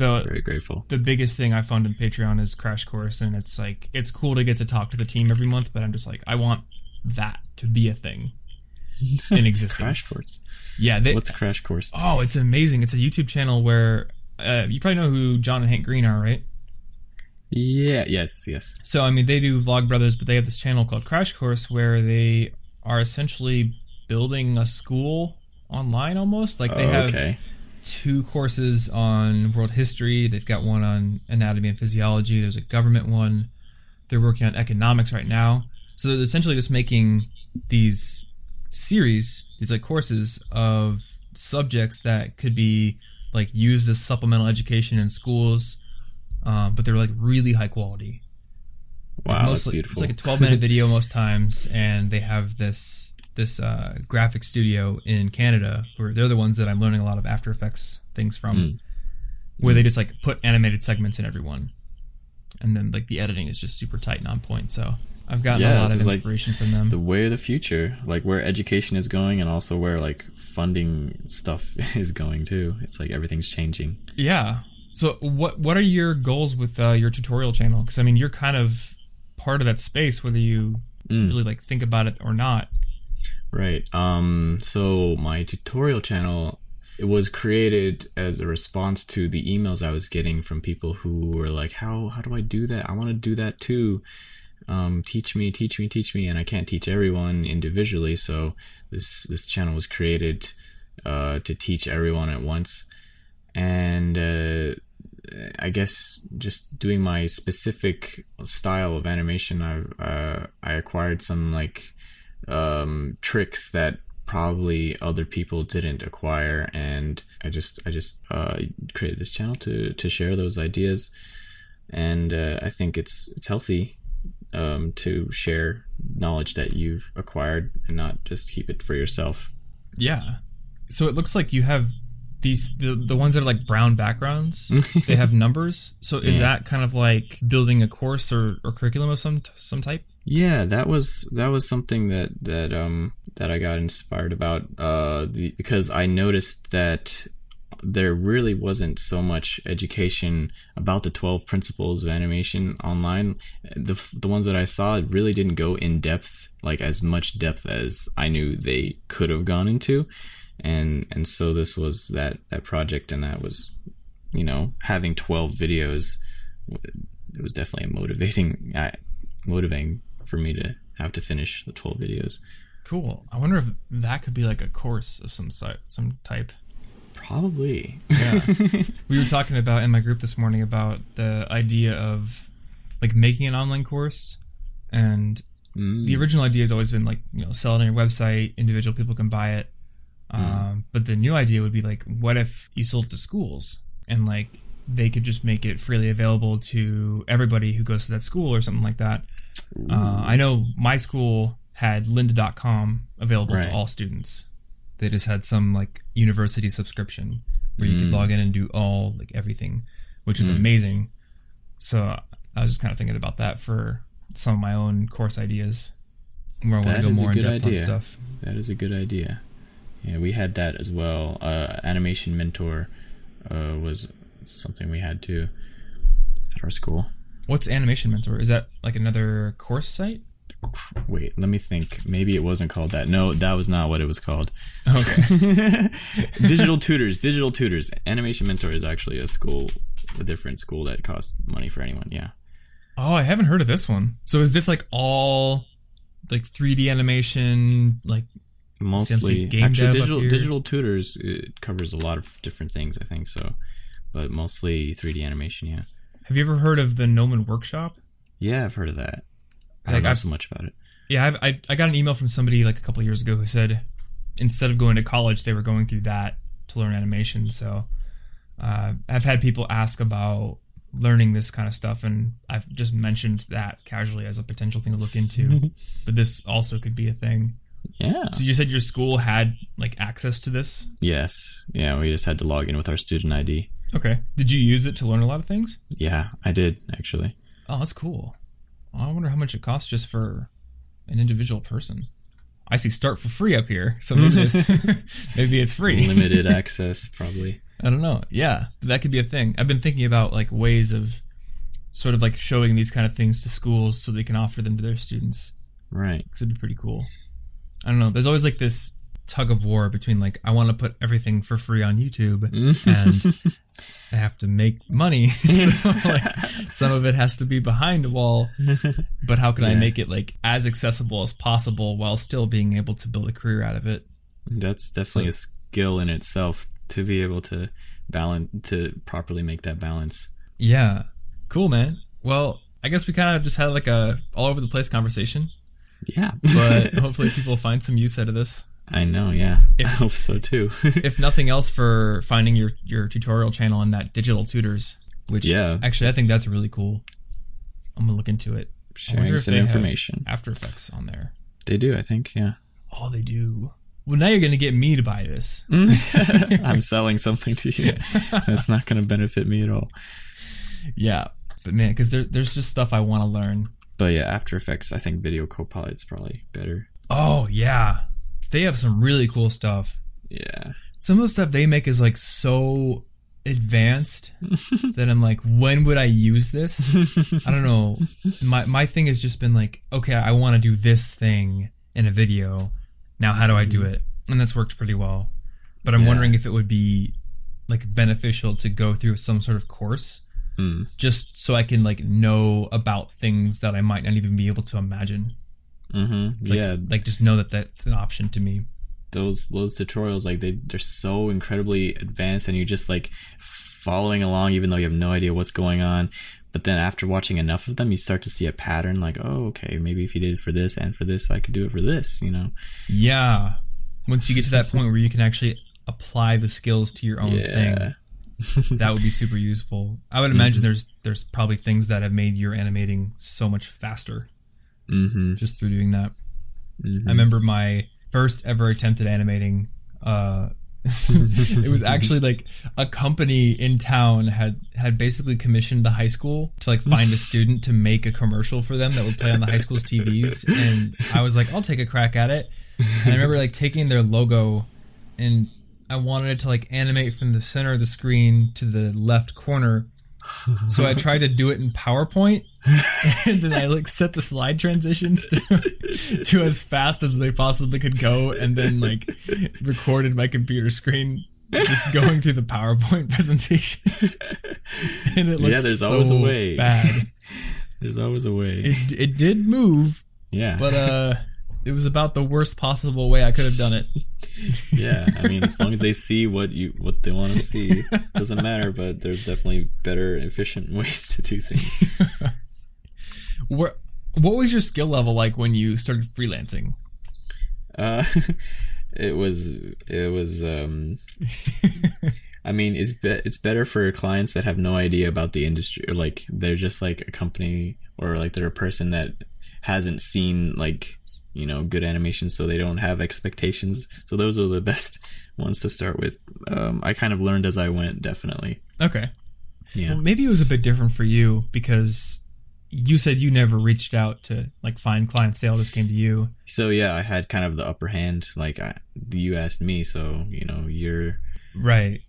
The Very grateful. the biggest thing I fund in Patreon is Crash Course, and it's like it's cool to get to talk to the team every month. But I'm just like, I want that to be a thing in existence. Crash course. Yeah, they, What's crash course? Oh, it's amazing. It's a YouTube channel where uh, you probably know who John and Hank Green are, right? Yeah. Yes. Yes. So, I mean, they do Vlogbrothers, but they have this channel called Crash Course where they are essentially building a school online almost. Like they Oh, have okay. Two courses on world history, they've got one on anatomy and physiology, there's a government one. They're working on economics right now. So they're essentially just making these series, these like courses of subjects that could be like used as supplemental education in schools, um, but they're like really high quality. Wow, Like, that's mostly, beautiful. It's like a 12 minute video most times, and they have this this uh, graphic studio in Canada where they're the ones that I'm learning a lot of After Effects things from, Mm. where they just like put animated segments in everyone, and then like the editing is just super tight and on point. So I've gotten Yeah, a lot of is, like, inspiration from them. the way of the future, like where education is going, and also where like funding stuff is going too. It's like everything's changing. Yeah. So what what are your goals with uh, your tutorial channel? Because I mean, you're kind of part of that space, whether you Mm. really like think about it or not. Right. Um. So my tutorial channel it was created as a response to the emails I was getting from people who were like, "How how do I do that? I want to do that too. Um, teach me, teach me, teach me." And I can't teach everyone individually, so this this channel was created uh, to teach everyone at once. And uh, I guess just doing my specific style of animation, I uh, I acquired some like um, tricks that probably other people didn't acquire, and I just I just uh, created this channel to to share those ideas, and uh, I think it's it's healthy um, to share knowledge that you've acquired and not just keep it for yourself. Yeah. So it looks like you have these the, the ones that are like brown backgrounds. they have numbers. So is Yeah. that kind of like building a course or, or curriculum of some some type? Yeah, that was that was something that that um that I got inspired about uh the, because I noticed that there really wasn't so much education about the 12 principles of animation online. The the ones that I saw really didn't go in depth like as much depth as I knew they could have gone into. And and so this was that that project and that was you know having 12 videos it was definitely a motivating uh, motivating for me to have to finish the 12 videos. Cool. I wonder if that could be like a course of some some type. Probably. Yeah. we were talking about in my group this morning about the idea of like making an online course and Mm. the original idea has always been like you know sell it on your website individual people can buy it um, but the new idea would be like what if you sold to schools and like they could just make it freely available to everybody who goes to that school or something like that uh, i know my school had lynda.com available Right. to all students they just had some like university subscription where you could Mm. log in and do all like everything which is Mm. amazing so i was just kind of thinking about that for some of my own course ideas where i want to go more in depth idea. on stuff That is a good idea. Yeah, we had that as well. Uh, Animation Mentor uh, was something we had too at our school. what's animation mentor is that like another course site Wait, let me think. Maybe it wasn't called that. No, that was not what it was called. okay digital tutors, digital tutors. Animation Mentor is actually a school, a different school that costs money for anyone. Yeah. Oh, I haven't heard of this one. So is this like all like 3D animation? Like, mostly game actually digital digital tutors it covers a lot of different things i think so but mostly 3d animation yeah have you ever heard of the Gnomon Workshop? yeah i've heard of that i Like, don't know I've- so much about it Yeah, I've, I I got an email from somebody like a couple of years ago who said instead of going to college, they were going through that to learn animation. So uh, I've had people ask about learning this kind of stuff, and I've just mentioned that casually as a potential thing to look into. but this also could be a thing. Yeah. So you said your school had like access to this. Yes. Yeah, we just had to log in with our student ID. Okay. Did you use it to learn a lot of things? Yeah, I did actually. Oh, that's cool. I wonder how much it costs just for an individual person. I see start for free up here, so maybe, it's, maybe it's free. Limited access, probably. I don't know. Yeah, that could be a thing. I've been thinking about like ways of sort of like showing these kind of things to schools so they can offer them to their students Right. because it'd be pretty cool. I don't know. There's always like this tug of war between like I want to put everything for free on YouTube and I have to make money. so like some of it has to be behind a wall. But how can I make it like as accessible as possible while still being able to build a career out of it? That's definitely a skill in itself to be able to balance to properly make that balance. Yeah. Cool, man. Well, I guess we kind of just had like a all over the place conversation, Yeah. but hopefully people find some use out of this. I know, yeah. If- I hope so too. If nothing else for finding your your tutorial channel and that digital tutors, which Yeah. actually I think that's really cool. I'm gonna look into it. Sharing some information. After Effects on there. They do, I think, yeah. Oh, they do. Well, now you're gonna get me to buy this. Mm. I'm selling something to you. That's not going to benefit me at all. Yeah, but man, because there, there's just stuff I want to learn. But yeah, After Effects, I think Video Copilot's probably better. Oh yeah, they have some really cool stuff. Yeah. Some of the stuff they make is like so advanced that I'm like, when would I use this? I don't know. My my thing has just been like, okay, I want to do this thing in a video. Now, how do I do mm. it? And that's worked pretty well. But I'm Yeah. wondering if it would be like beneficial to go through some sort of course Mm. just so I can like know about things that I might not even be able to imagine. Mm-hmm. Like, yeah, like just know that that's an option to me. those those tutorials like they they're so incredibly advanced and you're just like following along even though you have no idea what's going on but then after watching enough of them you start to see a pattern like oh okay maybe if you did it for this and for this i could do it for this you know Yeah. Once you get to that point where you can actually apply the skills to your own thing, yeah that would be super useful. I would imagine there's there's probably things that have made your animating so much faster mm-hmm, just through doing that. Mhm. I remember my first ever attempt at animating. Uh, it was actually like a company in town had had basically commissioned the high school to like find a student to make a commercial for them that would play on the high school's TVs, and I was like, I'll take a crack at it. And I remember like taking their logo, and I wanted it to like animate from the center of the screen to the left corner. So I tried to do it in PowerPoint, and then I like set the slide transitions to to as fast as they possibly could go, and then like recorded my computer screen just going through the PowerPoint presentation. and it looked Yeah, there's so always a way. bad. there's always a way It it did move, yeah but uh, it was about the worst possible way I could have done it. yeah i mean as long as they see what you what they want to see doesn't matter but there's definitely better efficient ways to do things Where, what was your skill level like when you started freelancing? Uh, it was it was um I mean it's be- it's better for clients that have no idea about the industry or like they're just like a company or like they're a person that hasn't seen like you know good animation so they don't have expectations so those are the best ones to start with um I kind of learned as I went definitely Okay. yeah Well, maybe it was a bit different for you because you said you never reached out to like find clients; they all just came to you. so yeah I had kind of the upper hand like I, you asked me so you know you're Right.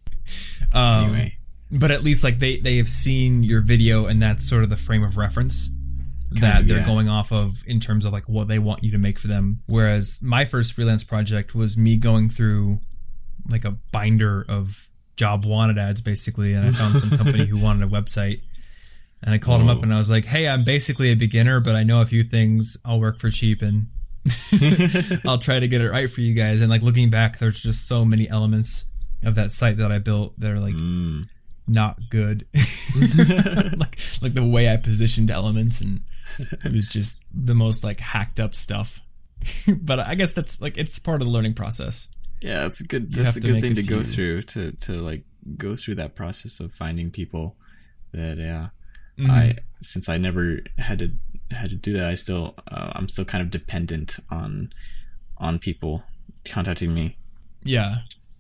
Um, anyway But at least like they they have seen your video, and that's sort of the frame of reference that of, they're yeah. going off of in terms of like what they want you to make for them. Whereas my first freelance project was me going through like a binder of job wanted ads basically, and I found some company who wanted a website. And I called them up and I was like, "Hey, I'm basically a beginner, but I know a few things. I'll work for cheap and I'll try to get it right for you guys." And like looking back, there's just so many elements of that site that I built that are like Mm. not good. like like the way I positioned elements and it was just the most like hacked up stuff. but I guess that's like it's part of the learning process. Yeah, that's a good. You That's a good thing a to go through to to like go through that process of finding people that yeah mm-hmm. I since I never had to had to do that, I still uh, I'm still kind of dependent on on people contacting me. Yeah.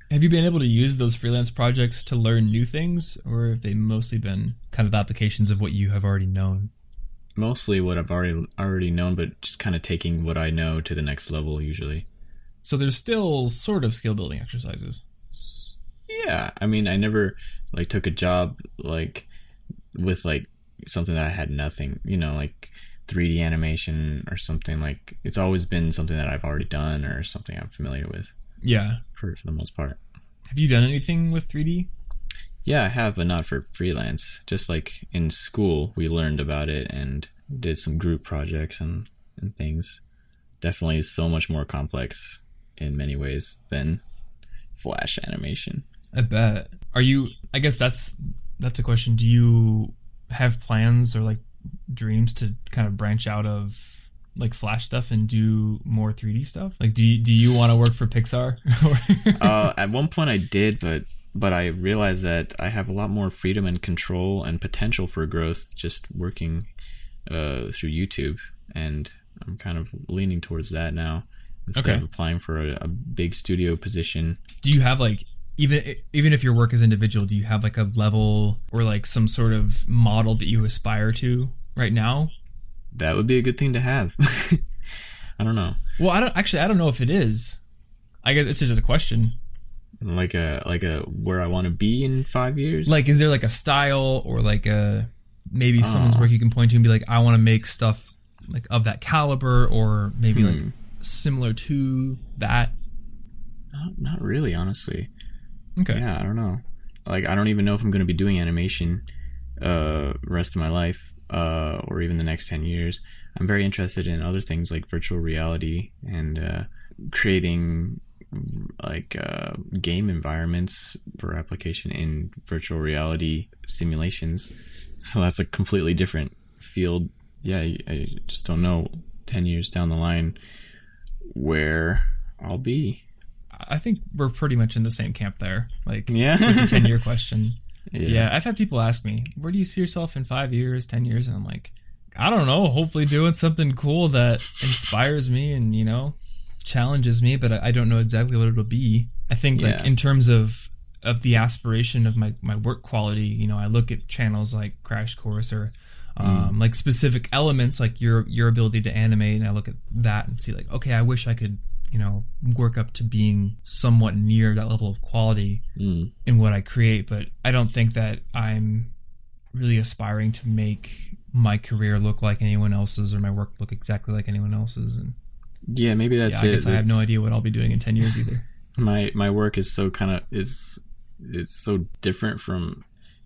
Have you been able to use those freelance projects to learn new things, or have they mostly been kind of applications of what you have already known? Mostly what I've already already known, but just kind of taking what I know to the next level usually. So there's still sort of skill building exercises. Yeah, I mean, I never like took a job like with like something that I had nothing, you know, like 3D animation or something like it's always been something that I've already done or something I'm familiar with. Yeah. For, for the most part. Have you done anything with 3D? Yeah, I have, but not for freelance. Just like in school, we learned about it and did some group projects and, and things. Definitely so much more complex in many ways than Flash animation. I bet. Are you? I guess that's that's a question. Do you have plans or like dreams to kind of branch out of like Flash stuff and do more 3D stuff? Like, do you, do you want to work for Pixar? uh, at one point, I did, but but I realized that I have a lot more freedom and control and potential for growth just working uh, through YouTube, and I'm kind of leaning towards that now instead okay. of applying for a, a big studio position. Do you have like even even if your work is individual, do you have like a level or like some sort of model that you aspire to right now? That would be a good thing to have. I don't know. Well, I don't actually. I don't know if it is. I guess it's just a question. Like a like a where I want to be in five years. Like, is there like a style or like a maybe someone's work you can point to and be like, I want to make stuff like of that caliber or maybe hmm. like similar to that? Not, not really, honestly. Okay. Yeah, I don't know. Like, I don't even know if I'm going to be doing animation uh rest of my life uh or even the next 10 years. I'm very interested in other things like virtual reality and uh, creating like uh, game environments for application in virtual reality simulations. So that's a completely different field. Yeah, I just don't know 10 years down the line where I'll be. I think we're pretty much in the same camp there. Like, yeah, the ten year question. Yeah. yeah. I've had people ask me, "Where do you see yourself in five years, ten years?" And I'm like, I don't know. Hopefully, doing something cool that inspires me and you know challenges me, but I don't know exactly what it'll be. I think like in terms of of the aspiration of my my work quality, you know, I look at channels like Crash Course or um, mm. like specific elements like your your ability to animate and i look at that and see like okay i wish i could you know work up to being somewhat near that level of quality mm. in what I create. But I don't think that I'm really aspiring to make my career look like anyone else's or my work look exactly like anyone else's. And yeah, maybe that's yeah, I it. guess I have no idea what I'll be doing in ten years either. my my work is so kind of it's it's so different from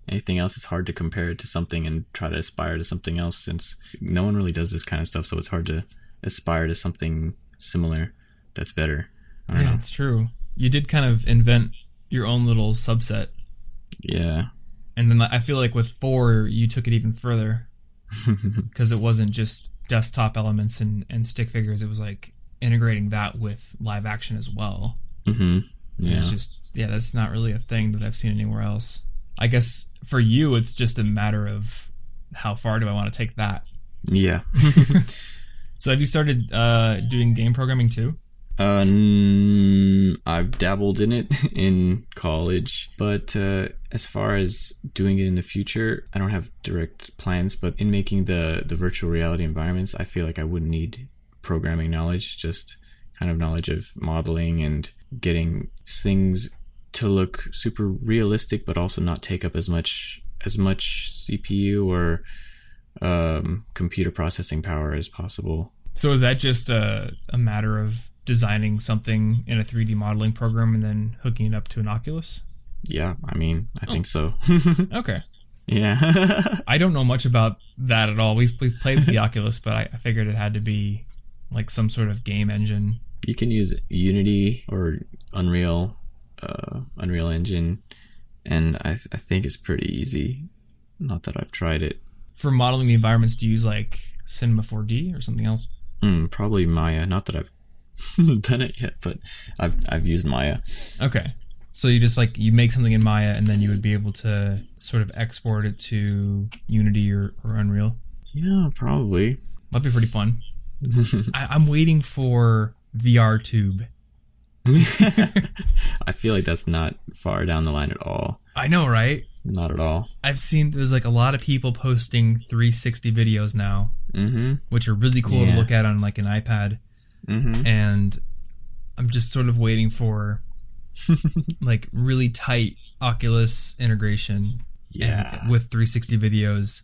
anything else it's hard to compare it to something and try to aspire to something else since no one really does this kind of stuff so it's hard to aspire to something similar that's better. Yeah, it's true. You did kind of invent your own little subset. Yeah. And then I feel like with four, you took it even further because it wasn't just desktop elements and, and stick figures. It was like integrating that with live action as well. Mm-hmm. Yeah. It's just, yeah, that's not really a thing that I've seen anywhere else. I guess for you, it's just a matter of how far do I want to take that? Yeah. so have you started uh, doing game programming too? Uh, I've dabbled in it in college, but uh, as far as doing it in the future, I don't have direct plans. But in making the the virtual reality environments, I feel like I wouldn't need programming knowledge, just kind of knowledge of modeling and getting things to look super realistic, but also not take up as much as much CPU or um, computer processing power as possible. So is that just a, a matter of designing something in a 3D modeling program and then hooking it up to an Oculus? Yeah, I mean, I oh. think so. okay. Yeah. I don't know much about that at all. We've we've played with the Oculus, but I, I figured it had to be like some sort of game engine. You can use Unity or Unreal, uh, Unreal Engine, and I I think it's pretty easy. Not that I've tried it. For modeling the environments, do you use like Cinema 4D or something else? Mm, probably Maya. Not that I've done it yet, but I've I've used Maya. Okay. So you just like you make something in Maya, and then you would be able to sort of export it to Unity or, or Unreal. Yeah, probably. That'd be pretty fun. I, I'm waiting for VR Tube. I feel like that's not far down the line at all. I know, right? Not at all. I've seen there's like a lot of people posting 360 videos now, Mm-hmm. which are really cool to look at on like an iPad. Mm-hmm. And I'm just sort of waiting for like really tight Oculus integration and- Yeah. with 360 videos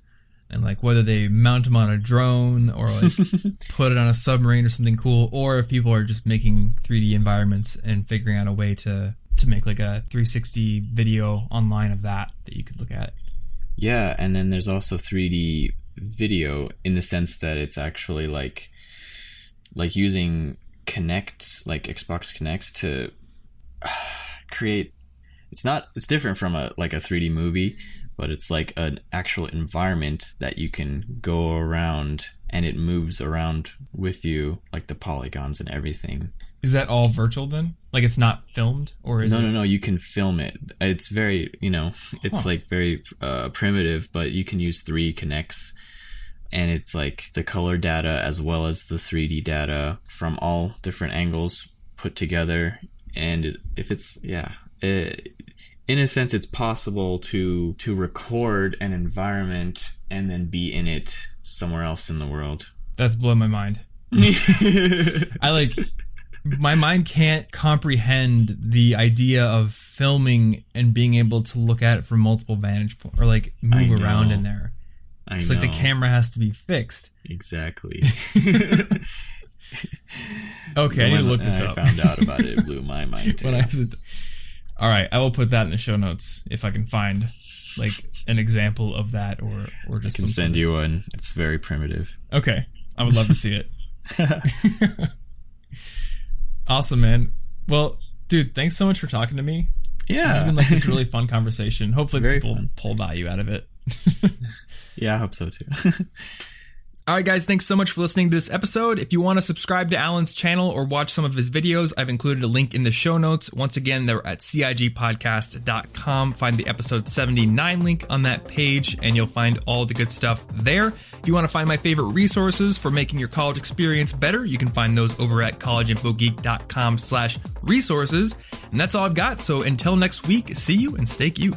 and like whether they mount them on a drone or like put it on a submarine or something cool or if people are just making 3D environments and figuring out a way to to make like a 360 video online of that that you could look at. Yeah, and then there's also 3D video in the sense that it's actually like like using Kinect, like Xbox Kinect to create it's not it's different from a like a 3D movie, but it's like an actual environment that you can go around and it moves around with you like the polygons and everything. Is that all virtual then? Like it's not filmed or is no, it no, no. You can film it. It's very, you know, it's Huh. like very uh, primitive, but you can use three Kinects, and it's like the color data as well as the 3D data from all different angles put together. And if it's, yeah, it, in a sense, it's possible to to record an environment and then be in it somewhere else in the world. That's blown my mind. I like my mind can't comprehend the idea of filming and being able to look at it from multiple vantage points or like move around in there. I It's like the camera has to be fixed. Exactly. Okay, I need to look this I up. found out about it, it blew my mind. Too. when I was All right, I will put that in the show notes if I can find like an example of that or or I just can send you one. It's very primitive. Okay, I would love to see it. awesome, man. Well, dude, thanks so much for talking to me. Yeah, this has been like this really fun conversation. Hopefully, Very people fun. pull value out of it. Yeah, I hope so too. All right, guys, thanks so much for listening to this episode. If you want to subscribe to Alan's channel or watch some of his videos, I've included a link in the show notes. Once again, they're at cigpodcast.com. Find the episode 79 link on that page, and you'll find all the good stuff there. If you want to find my favorite resources for making your college experience better, you can find those over at collegeinfogeek.com slash resources. And that's all I've got. So until next week, see you and stay cute.